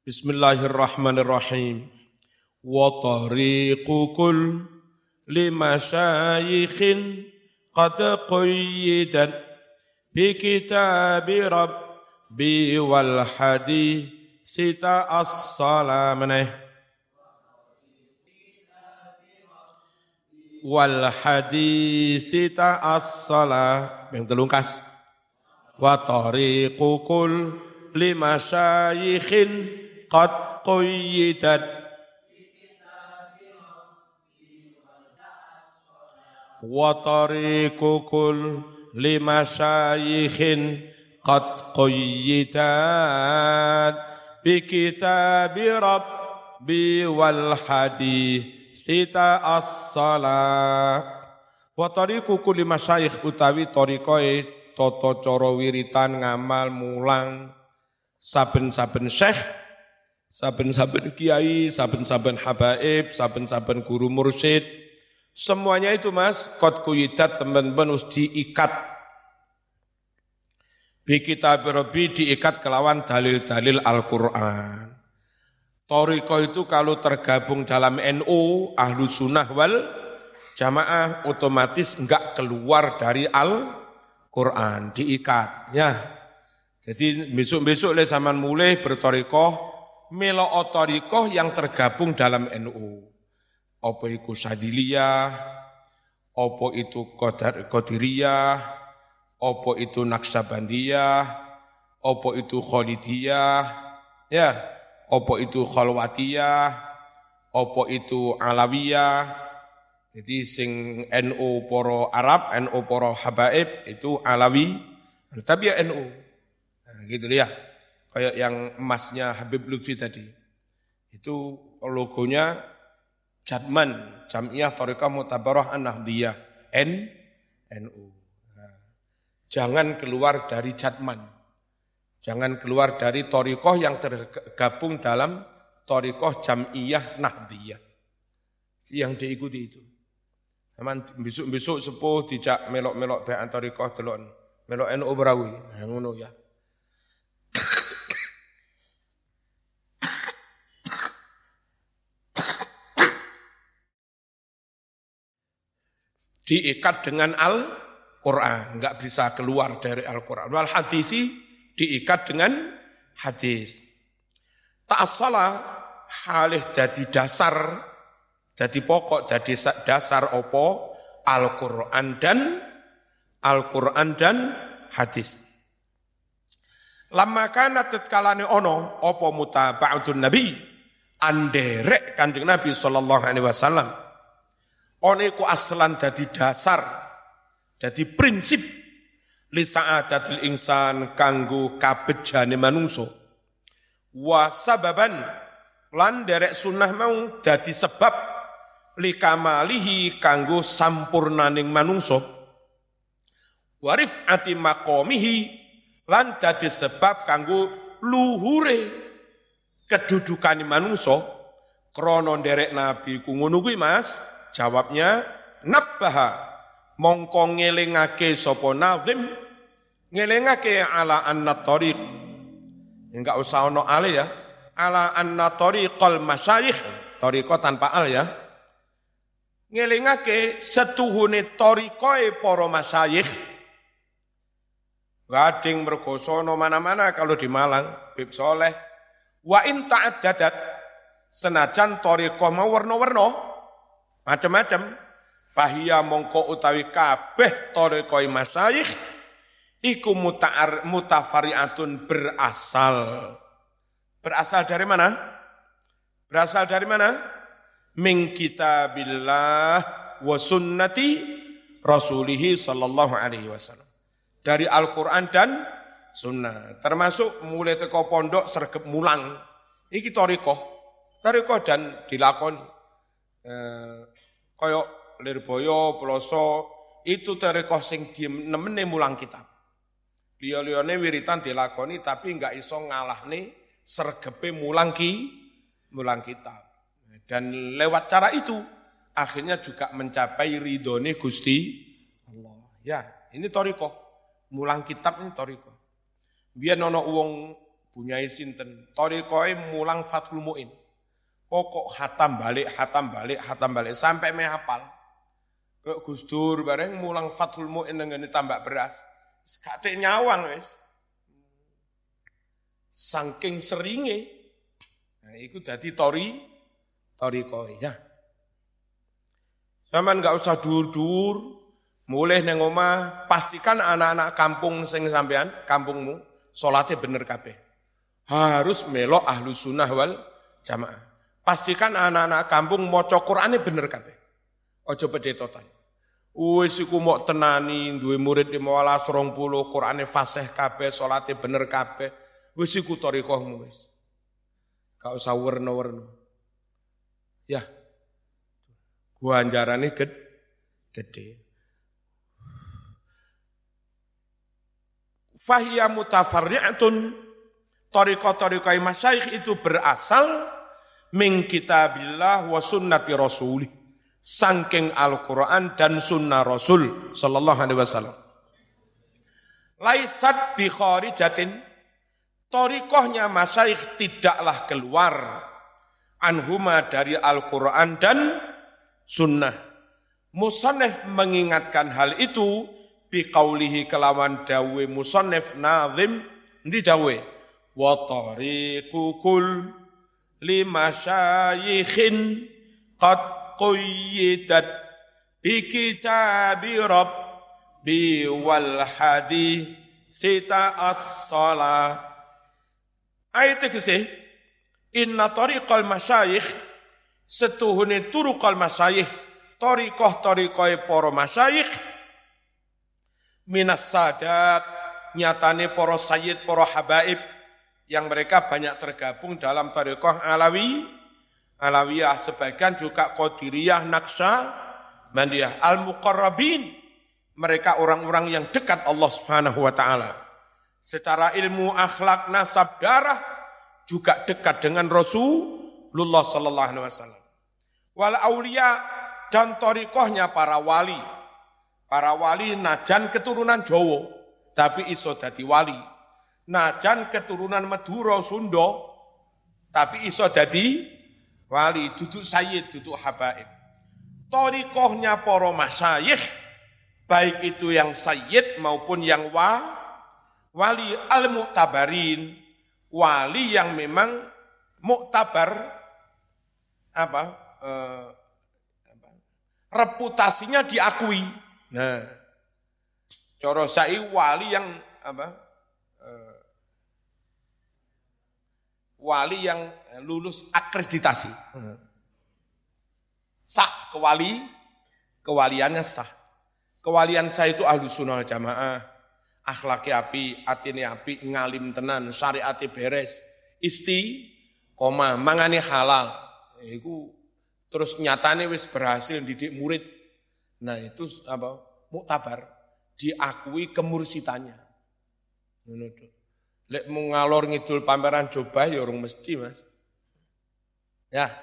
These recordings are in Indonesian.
Bismillahirrahmanirrahim. Wa tariqu kull limasyayikhin qad qayyidat bi kitabi rabbi wal hadithita as-salamane. Wal hadithita as-salam. Yang telungkas. Wa tariqu kull limasyayikhin قد قيدت وطريق كل لمشايخ قد قيدت بكتاب ربي والحديث الصلاة وطريق كل مشايخ utawi torikoe toto coro wiritan ngamal mulang saben-saben syekh saben-saben kiai, saben-saben habaib, saben-saben guru mursyid, semuanya itu mas, kot kuyidat teman-teman harus diikat. Bi kitab Rabbi diikat kelawan dalil-dalil Al-Quran. Toriko itu kalau tergabung dalam NU, ahlu sunnah wal jamaah otomatis enggak keluar dari Al-Quran, diikat. Ya. Jadi besok-besok le zaman mulai bertorikoh, melo otorikoh yang tergabung dalam NU. Apa itu Sadiliyah, apa itu Qadiriyah, apa itu Naksabandiyah, apa itu Khalidiyah, ya, apa itu Khalwatiyah, apa itu Alawiyah. Jadi sing NU poro Arab, NU poro Habaib itu Alawi, tapi ya NU. Nah, gitu ya kayak yang emasnya Habib Lutfi tadi. Itu logonya Jadman, Jamiyah Torika Mutabarah An-Nahdiyah, N, NU. Nah, jangan keluar dari Jadman. Jangan keluar dari Torikoh yang tergabung dalam Torikoh Jamiyah Nahdiyah. Yang diikuti itu. besok-besok sepuh dijak melok-melok bayan Torikoh telon. Melok NU berawi. Ngono ya. Diikat dengan Al-Quran, nggak bisa keluar dari Al-Quran. Wal hadisi diikat dengan hadis. Tak salah halih jadi dasar, jadi pokok, jadi dasar opo Al-Quran dan Al-Quran dan hadis. Lama kana tetkalane ono opo mutaba'atun nabi anderek kanjeng Nabi sallallahu alaihi wasallam One iku aslan dadi dasar, dadi prinsip li sa'adatil insan kanggo kabejane manungso. Wa sababan lan derek sunnah mau dadi sebab li kamalihi kanggo sampurnaning manungso. Warif ati makomihi lan dadi sebab kanggo luhure kedudukan manungso krono derek nabi ku ngono Mas Jawabnya nabbaha. Mongko ngelingake sapa nazim? Ngelingake ala anna tariq. Enggak usah ono ale ya. Ala anna tariqal masyayikh. Tariqa tanpa al ya. Ngelingake setuhune tariqae para masyayikh. Gading mergosono mana-mana kalau di Malang Bib Soleh. Wa in ta'addadat senajan tariqah mau warna-warna Macam-macam. Fahia mongko utawi kabeh torikoi masyayikh iku muta'ar, mutafariatun berasal. Berasal dari mana? Berasal dari mana? Min kitabillah wa sunnati rasulihi sallallahu alaihi wasallam. Dari Al-Quran dan sunnah. Termasuk mulai teko pondok sergep mulang. Iki torikoh. Torikoh dan dilakoni. Eh, Koyok Lirboyo, Peloso, itu terekoh sing diem nemene mulang kitab. Liyo-liyone wiritan dilakoni tapi enggak iso ngalah nih sergepe mulang ki, mulang kitab. Dan lewat cara itu akhirnya juga mencapai ridhone Gusti Allah. Ya, ini toriko. Mulang kitab ini toriko. Biar nono uang Bunyai sinten, torikoi mulang Fathul Mu'in. Pokok hatam balik, hatam balik, hatam balik, sampai mehapal. Ke Gus Dur bareng mulang Fathul Mu'in dengan tambak beras. Sekate nyawang wis. Saking seringe. Nah, itu jadi tori, tori koi ya. Zaman nggak usah dur-dur, mulai neng omah, pastikan anak-anak kampung sing sampean, kampungmu, solatnya bener kabeh. Harus melok ahlu sunnah wal jamaah. Pastikan anak-anak kampung mau Qur'ane bener kabeh. Ojo pedetotan. Wis iku mau tenani duwe murid 15 20 Qur'ane fasih kabeh, salate bener kabeh. Wis iku thariqahmu wis. Gak usah werna-werna. Ya. Gua anjarane ged, gede. Fahiyya mutafarri'atun Tariqah-tariqah masyaikh itu berasal min kitabillah wa sunnati rasulih sangking Al-Quran dan sunnah Rasul sallallahu alaihi wasallam. Laisat bi kharijatin Torikohnya masyaikh tidaklah keluar anhuma dari Al-Quran dan sunnah. Musannif mengingatkan hal itu biqaulihi kelawan dawe musannif nazim di dawe wa tariqu kul lima syayikhin qad quyyidat bi kitabi rabbi wal sita as-salah ayat kese inna tariqal masyayikh setuhune turuqal masyayikh tariqah tariqah para masyayikh minas sadat nyatane para sayyid para habaib yang mereka banyak tergabung dalam tariqah alawi Alawiyah, sebagian juga Qadiriyah, Naksa, Mandiyah, Al-Muqarrabin. Mereka orang-orang yang dekat Allah Subhanahu wa taala. Secara ilmu, akhlak, nasab, darah juga dekat dengan Rasulullah sallallahu alaihi wasallam. Wal aulia dan torikohnya para wali. Para wali najan keturunan Jawa, tapi iso dadi wali. Najan keturunan Madura Sunda, tapi iso dadi wali, duduk sayyid, duduk habaib. Torikohnya para masyayikh, baik itu yang sayyid maupun yang wa, wali al-mu'tabarin, wali yang memang muktabar, apa, eh, reputasinya diakui. Nah, coro wali yang apa, eh, wali yang lulus akreditasi. Sah kewali, kewaliannya sah. Kewalian saya itu ahlu sunnah jamaah, akhlaki api, atini api, ngalim tenan, syariati beres, isti, koma, mangani halal. Itu terus nyatane wis berhasil didik murid. Nah itu apa? Muktabar, diakui kemursitannya. Menurut Lek mau ngalor ngidul pameran coba ya orang mesti mas. Ya.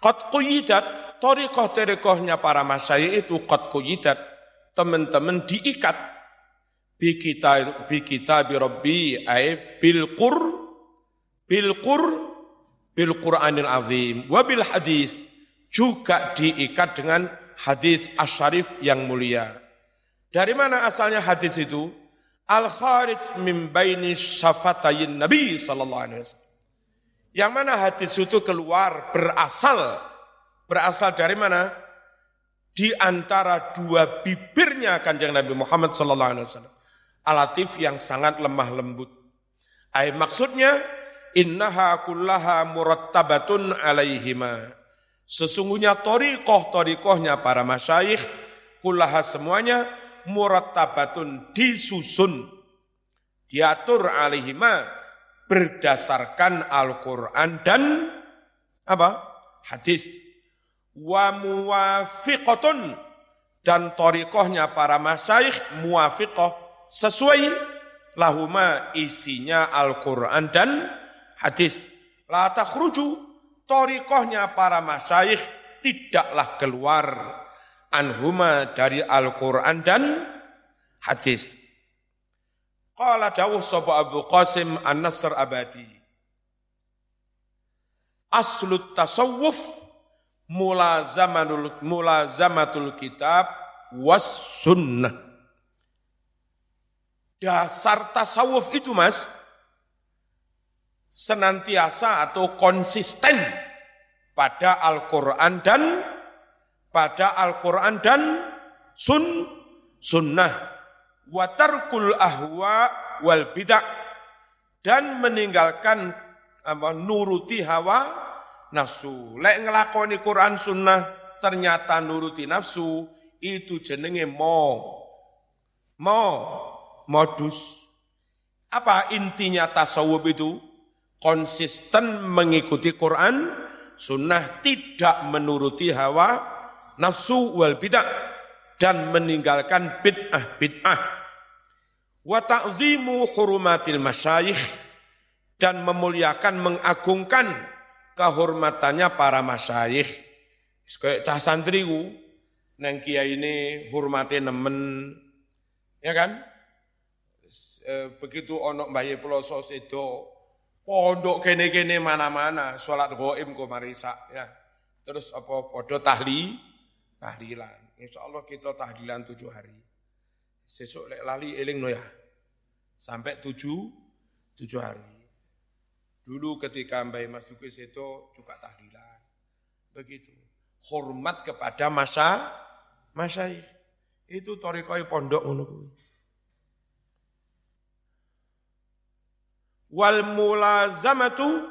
Qad kuyidat, torikoh-torikohnya para masyayi itu qad kuyidat. Teman-teman diikat. Bi kita, bi kita bi rabbi, ay bil qur, bil qur, bil Qur'anil azim, wa bil hadis. Juga diikat dengan hadis asyarif yang mulia. Dari mana asalnya hadis itu? Al-kharij min baini syafatayin Nabi sallallahu alaihi wasallam. Yang mana hadis itu keluar berasal berasal dari mana? Di antara dua bibirnya kanjeng Nabi Muhammad sallallahu alaihi wasallam. Alatif yang sangat lemah lembut. Ay maksudnya innaha kullaha murattabatun alaihima. Sesungguhnya torikoh-torikohnya para masyayikh kullaha semuanya murattabatun disusun diatur alihima berdasarkan Al-Qur'an dan apa? hadis wa muwafiqatun dan torikohnya para masyaikh muwafiqah sesuai lahuma isinya Al-Quran dan hadis. La takhruju torikohnya para masyaikh tidaklah keluar anhuma dari Al-Quran dan hadis. Qala dawuh sapa Abu Qasim An-Nasr Abadi. Aslut tasawuf mulazamanul mulazamatul kitab was sunnah. Dasar tasawuf itu mas, senantiasa atau konsisten pada Al-Quran dan pada Al-Quran dan sun, sunnah watarkul ahwa wal bidah dan meninggalkan apa, nuruti hawa nafsu. Lek ngelakoni Quran sunnah ternyata nuruti nafsu itu jenenge mo mo modus. Apa intinya tasawuf itu? Konsisten mengikuti Quran, sunnah tidak menuruti hawa nafsu wal bidah dan meninggalkan bid'ah bid'ah. Wa ta'zimu hurumatil masyayikh dan memuliakan mengagungkan kehormatannya para masyayikh. Kayak cah santri ku nang kiai ini hormati nemen ya kan? E, begitu onok bayi peloso itu pondok kene-kene mana-mana sholat goim ko marisa ya. Terus apa podo tahli tahlilan. Insya Allah kita tahlilan tujuh hari. Sesuk lek lali eling no ya. Sampai tujuh tujuh hari. Dulu ketika Mbak Mas Dukis itu juga tahlilan. Begitu. Hormat kepada masa masa itu torikoi pondok ngono wal mulazamatu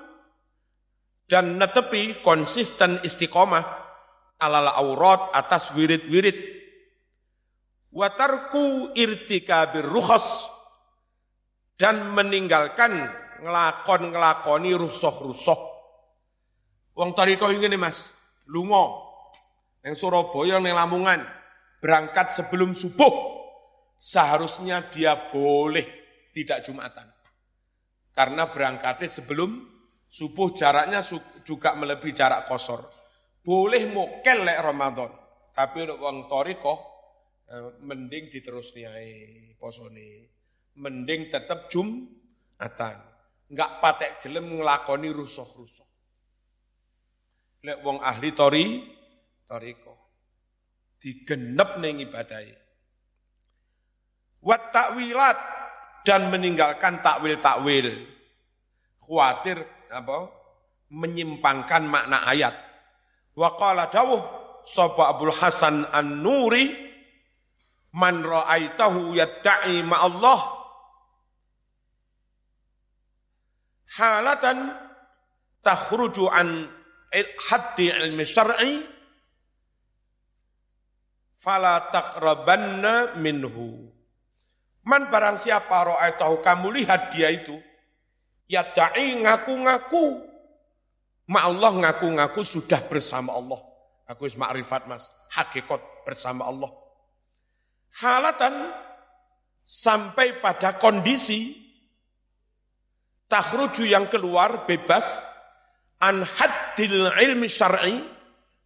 dan netepi konsisten istiqomah alal aurat atas wirid-wirid watarku irtikabir rukhas dan meninggalkan ngelakon-ngelakoni rusoh-rusoh. Wong tariko ini mas, lungo, yang Surabaya, yang Lamongan, berangkat sebelum subuh, seharusnya dia boleh tidak Jumatan. Karena berangkatnya sebelum subuh jaraknya juga melebihi jarak kosor. Boleh mokel lek Ramadan. Tapi untuk wong toriko, eh, mending diterus niai posone. Mending tetap Jumatan. Enggak patek gelem ngelakoni rusuh-rusuh. Lek wong ahli tori, toriko. Digenep ning ibadai. Wat takwilat dan meninggalkan takwil-takwil. Khawatir apa? menyimpangkan makna ayat. Wa qala dawuh sapa Abdul Hasan An-Nuri man ra'aitahu yadda'i Allah halatan takhruju an haddi ilmi syar'i fala taqrabanna minhu Man barang siapa ro'a tahu kamu lihat dia itu, ya da'i ngaku-ngaku. Ma Allah ngaku-ngaku sudah bersama Allah. Aku is makrifat mas, hakikat bersama Allah. Halatan sampai pada kondisi tahruju yang keluar bebas an haddil ilmi syar'i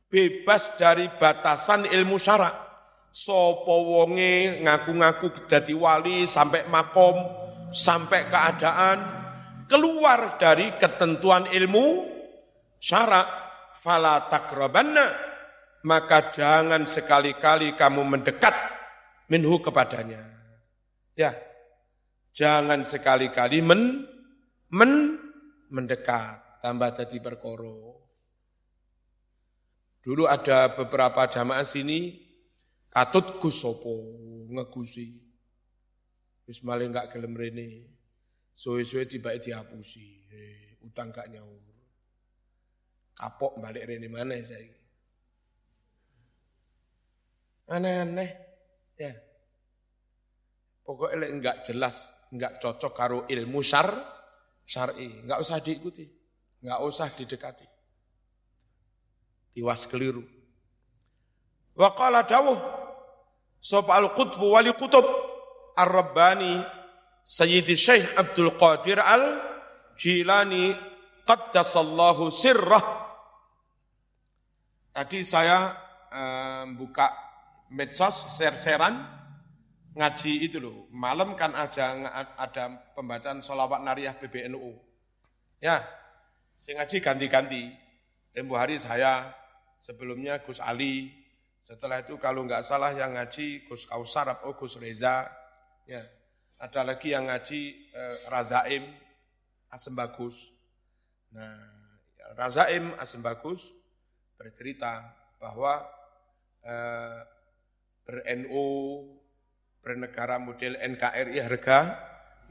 bebas dari batasan ilmu syara' Sopo wonge ngaku-ngaku jadi wali sampai makom, sampai keadaan, keluar dari ketentuan ilmu syarak, fala takrabanna, maka jangan sekali-kali kamu mendekat minhu kepadanya. Ya, jangan sekali-kali men, men, mendekat, tambah jadi berkoro. Dulu ada beberapa jamaah sini Katut Gus sapa ngegusi. Wis malah enggak gelem rene. Suwe-suwe tiba dihapusi. Eh, utang gak nyaur. Kapok balik rene mana saya. Aneh-aneh. Ya. Pokoknya enggak jelas, enggak cocok karo ilmu syar, syar'i. Enggak usah diikuti. Enggak usah didekati. Tiwas keliru. Wa qala dawuh Sop al-Qutbu wali kutub Ar-Rabbani Sayyidi Syekh Abdul Qadir Al-Jilani Qaddasallahu sirrah Tadi saya um, buka medsos, ser-seran, ngaji itu loh, malam kan ada ada pembacaan sholawat nariyah PBNU. Ya, saya ngaji ganti-ganti. Tempo hari saya, sebelumnya Gus Ali, setelah itu kalau nggak salah yang ngaji Gus Kausar atau Gus Reza, ya. Ada lagi yang ngaji eh, Razaim, Asem Bagus. Nah, Razaim Asem Bagus bercerita bahwa eh, ber-NU bernegara model NKRI harga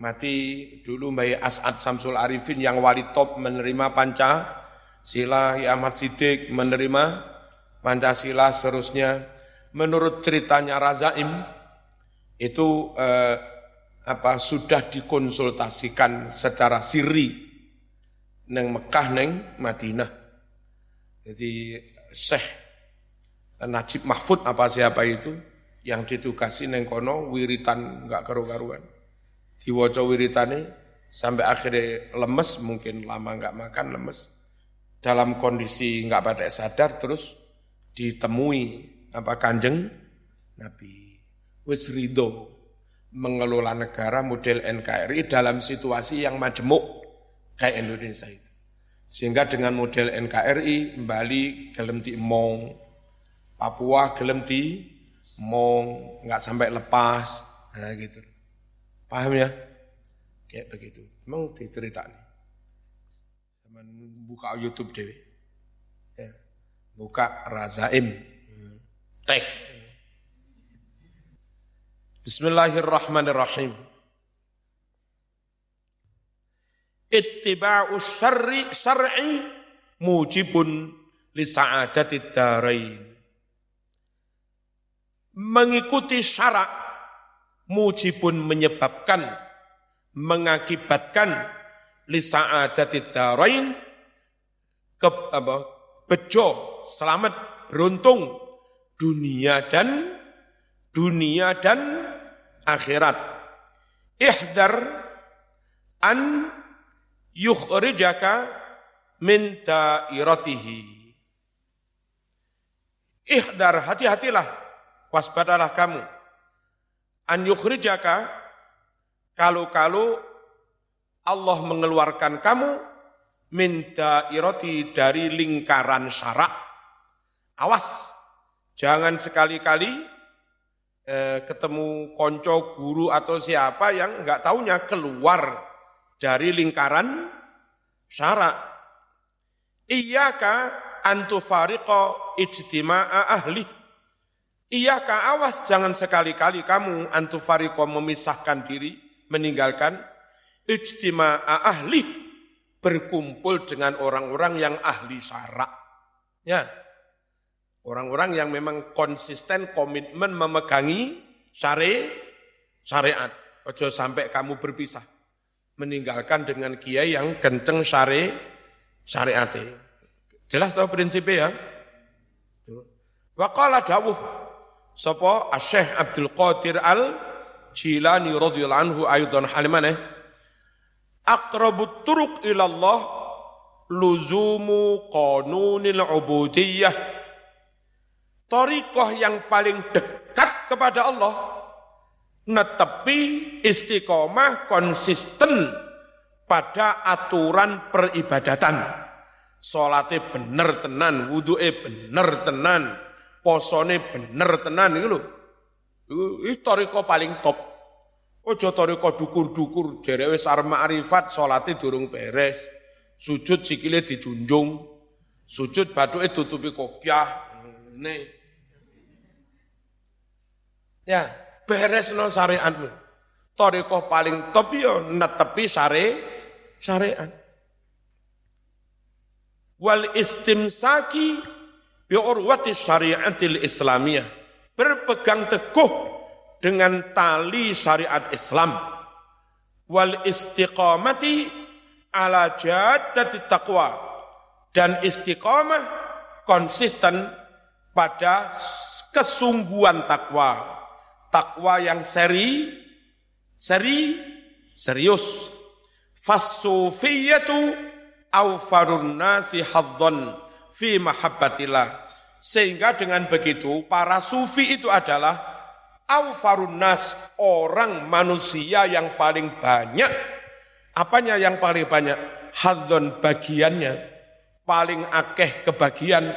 mati. Dulu Mbak As'ad Samsul Arifin yang wali top menerima panca sila Ahmad Siddiq menerima Pancasila seterusnya. Menurut ceritanya Razaim itu eh, apa sudah dikonsultasikan secara siri neng Mekah neng Madinah jadi Syekh Najib Mahfud apa siapa itu yang ditugasi neng kono wiritan nggak karu-karuan. Diwaca wiritane sampai akhirnya lemes, mungkin lama nggak makan lemes. Dalam kondisi nggak batek sadar terus ditemui apa kanjeng Nabi. Wis ridho mengelola negara model NKRI dalam situasi yang majemuk kayak Indonesia itu. Sehingga dengan model NKRI, Bali gelem mong Papua gelem di mong, nggak sampai lepas, nah gitu. Paham ya? Kayak begitu. Memang diceritakan. Teman buka YouTube dewe. Ya. Buka Razaim. Tek. Bismillahirrahmanirrahim. Ittiba'u syarri syar'i mujibun li sa'adati darain. Mengikuti syarak mujibun menyebabkan mengakibatkan lisa'adati darain ke apa bejo selamat beruntung dunia dan dunia dan akhirat. Ihdar an yukhrijaka min dairatihi ihdar hati-hatilah waspadalah kamu. An yukhrijaka, kalau-kalau Allah mengeluarkan kamu minta iroti dari lingkaran syarak. Awas, jangan sekali-kali eh, ketemu konco guru atau siapa yang nggak taunya keluar dari lingkaran syarak. Iyaka antufariqa ijtima'a ahli Iya kak awas jangan sekali-kali kamu antufariko memisahkan diri, meninggalkan ijtima'a ahli berkumpul dengan orang-orang yang ahli syarak. Ya. Orang-orang yang memang konsisten komitmen memegangi syari syariat. Ojo sampai kamu berpisah. Meninggalkan dengan kiai yang kenceng syari syariat. Jelas tahu prinsipnya ya? Waqala dawuh Sapa Syekh Abdul Qadir Al Jilani radhiyallahu anhu ayudan halimane Aqrabut turuq ila Allah luzumu qanunil ubudiyah Torikoh yang paling dekat kepada Allah netepi istiqomah konsisten pada aturan peribadatan. Salate bener tenan, wudu'e bener tenan, posone bener tenan lho. Iki toriko paling top. Ojo toriko dukur-dukur, jere wis arep ma'rifat salate durung beres. Sujud sikile dijunjung. Sujud bathuke tutupi kopiah. Ini. Ya, beres no syariatmu. Toriko paling top yo netepi sare syariat. Wal istimsaki bi'urwati syariatil islamiyah. Berpegang teguh dengan tali syariat Islam. Wal istiqamati ala jaddati taqwa. Dan istiqamah konsisten pada kesungguhan takwa. Takwa yang seri, seri, serius. Fasufiyatu awfarun nasi hadzon fi mahabbatillah. Sehingga dengan begitu para sufi itu adalah Aufarun nas, orang manusia yang paling banyak. Apanya yang paling banyak? Hadzon bagiannya. Paling akeh kebagian.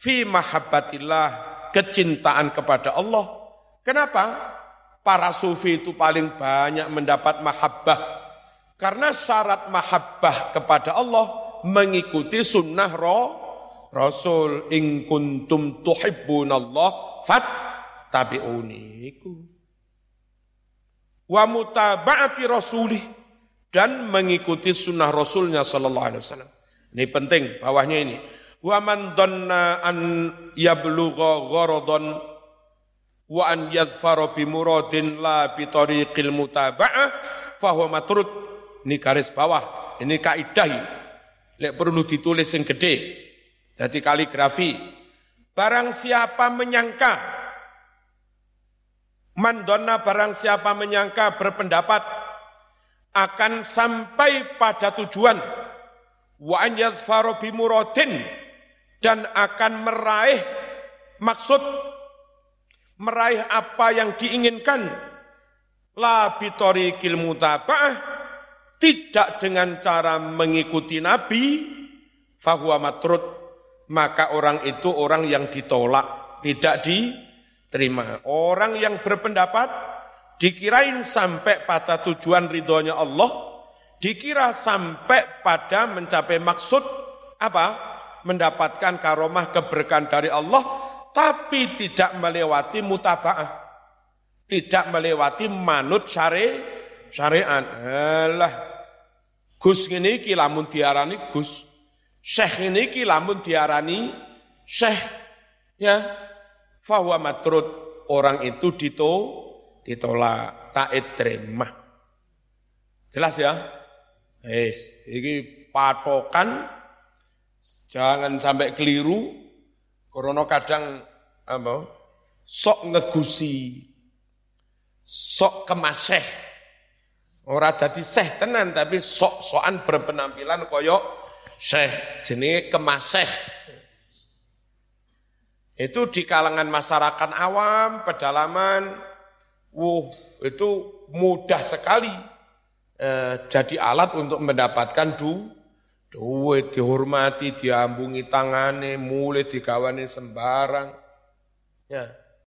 Fi mahabbatillah, kecintaan kepada Allah. Kenapa? Para sufi itu paling banyak mendapat mahabbah. Karena syarat mahabbah kepada Allah mengikuti sunnah roh Rasul ing kuntum tuhibbunallah fat tabi'uni iku. Wa mutaba'ati rasulih dan mengikuti sunnah Rasulnya sallallahu alaihi wasallam. Ini penting bawahnya ini. Wa man dhanna an yablugha gharadun wa an yadhfara bi muradin la bi tariqil mutaba'ah huwa matrud. Ini garis bawah, ini kaidah. Lek perlu ditulis yang gede. Jadi kaligrafi. Barang siapa menyangka, mandona barang siapa menyangka berpendapat akan sampai pada tujuan wa an bimuradin dan akan meraih maksud meraih apa yang diinginkan la bitoriqil mutaba'ah tidak dengan cara mengikuti nabi fahuwa matrud maka orang itu orang yang ditolak, tidak diterima. Orang yang berpendapat dikirain sampai pada tujuan ridhonya Allah, dikira sampai pada mencapai maksud apa? Mendapatkan karomah keberkahan dari Allah, tapi tidak melewati mutaba'ah. Tidak melewati manut syari, syariat. Alah, Gus ini kilamun diarani Gus. Syekh ini ki lamun diarani syekh ya fahuwa matrud orang itu dito ditolak tak terima. Jelas ya? Yes, ini patokan jangan sampai keliru karena kadang apa? Sok ngegusi, sok kemaseh. Orang jadi seh tenan tapi sok-sokan berpenampilan koyok Syekh jenis kemaseh. Itu di kalangan masyarakat awam, pedalaman, wuh, itu mudah sekali eh, jadi alat untuk mendapatkan du, duit, dihormati, diambungi tangane, mulai digawane sembarang. Ya.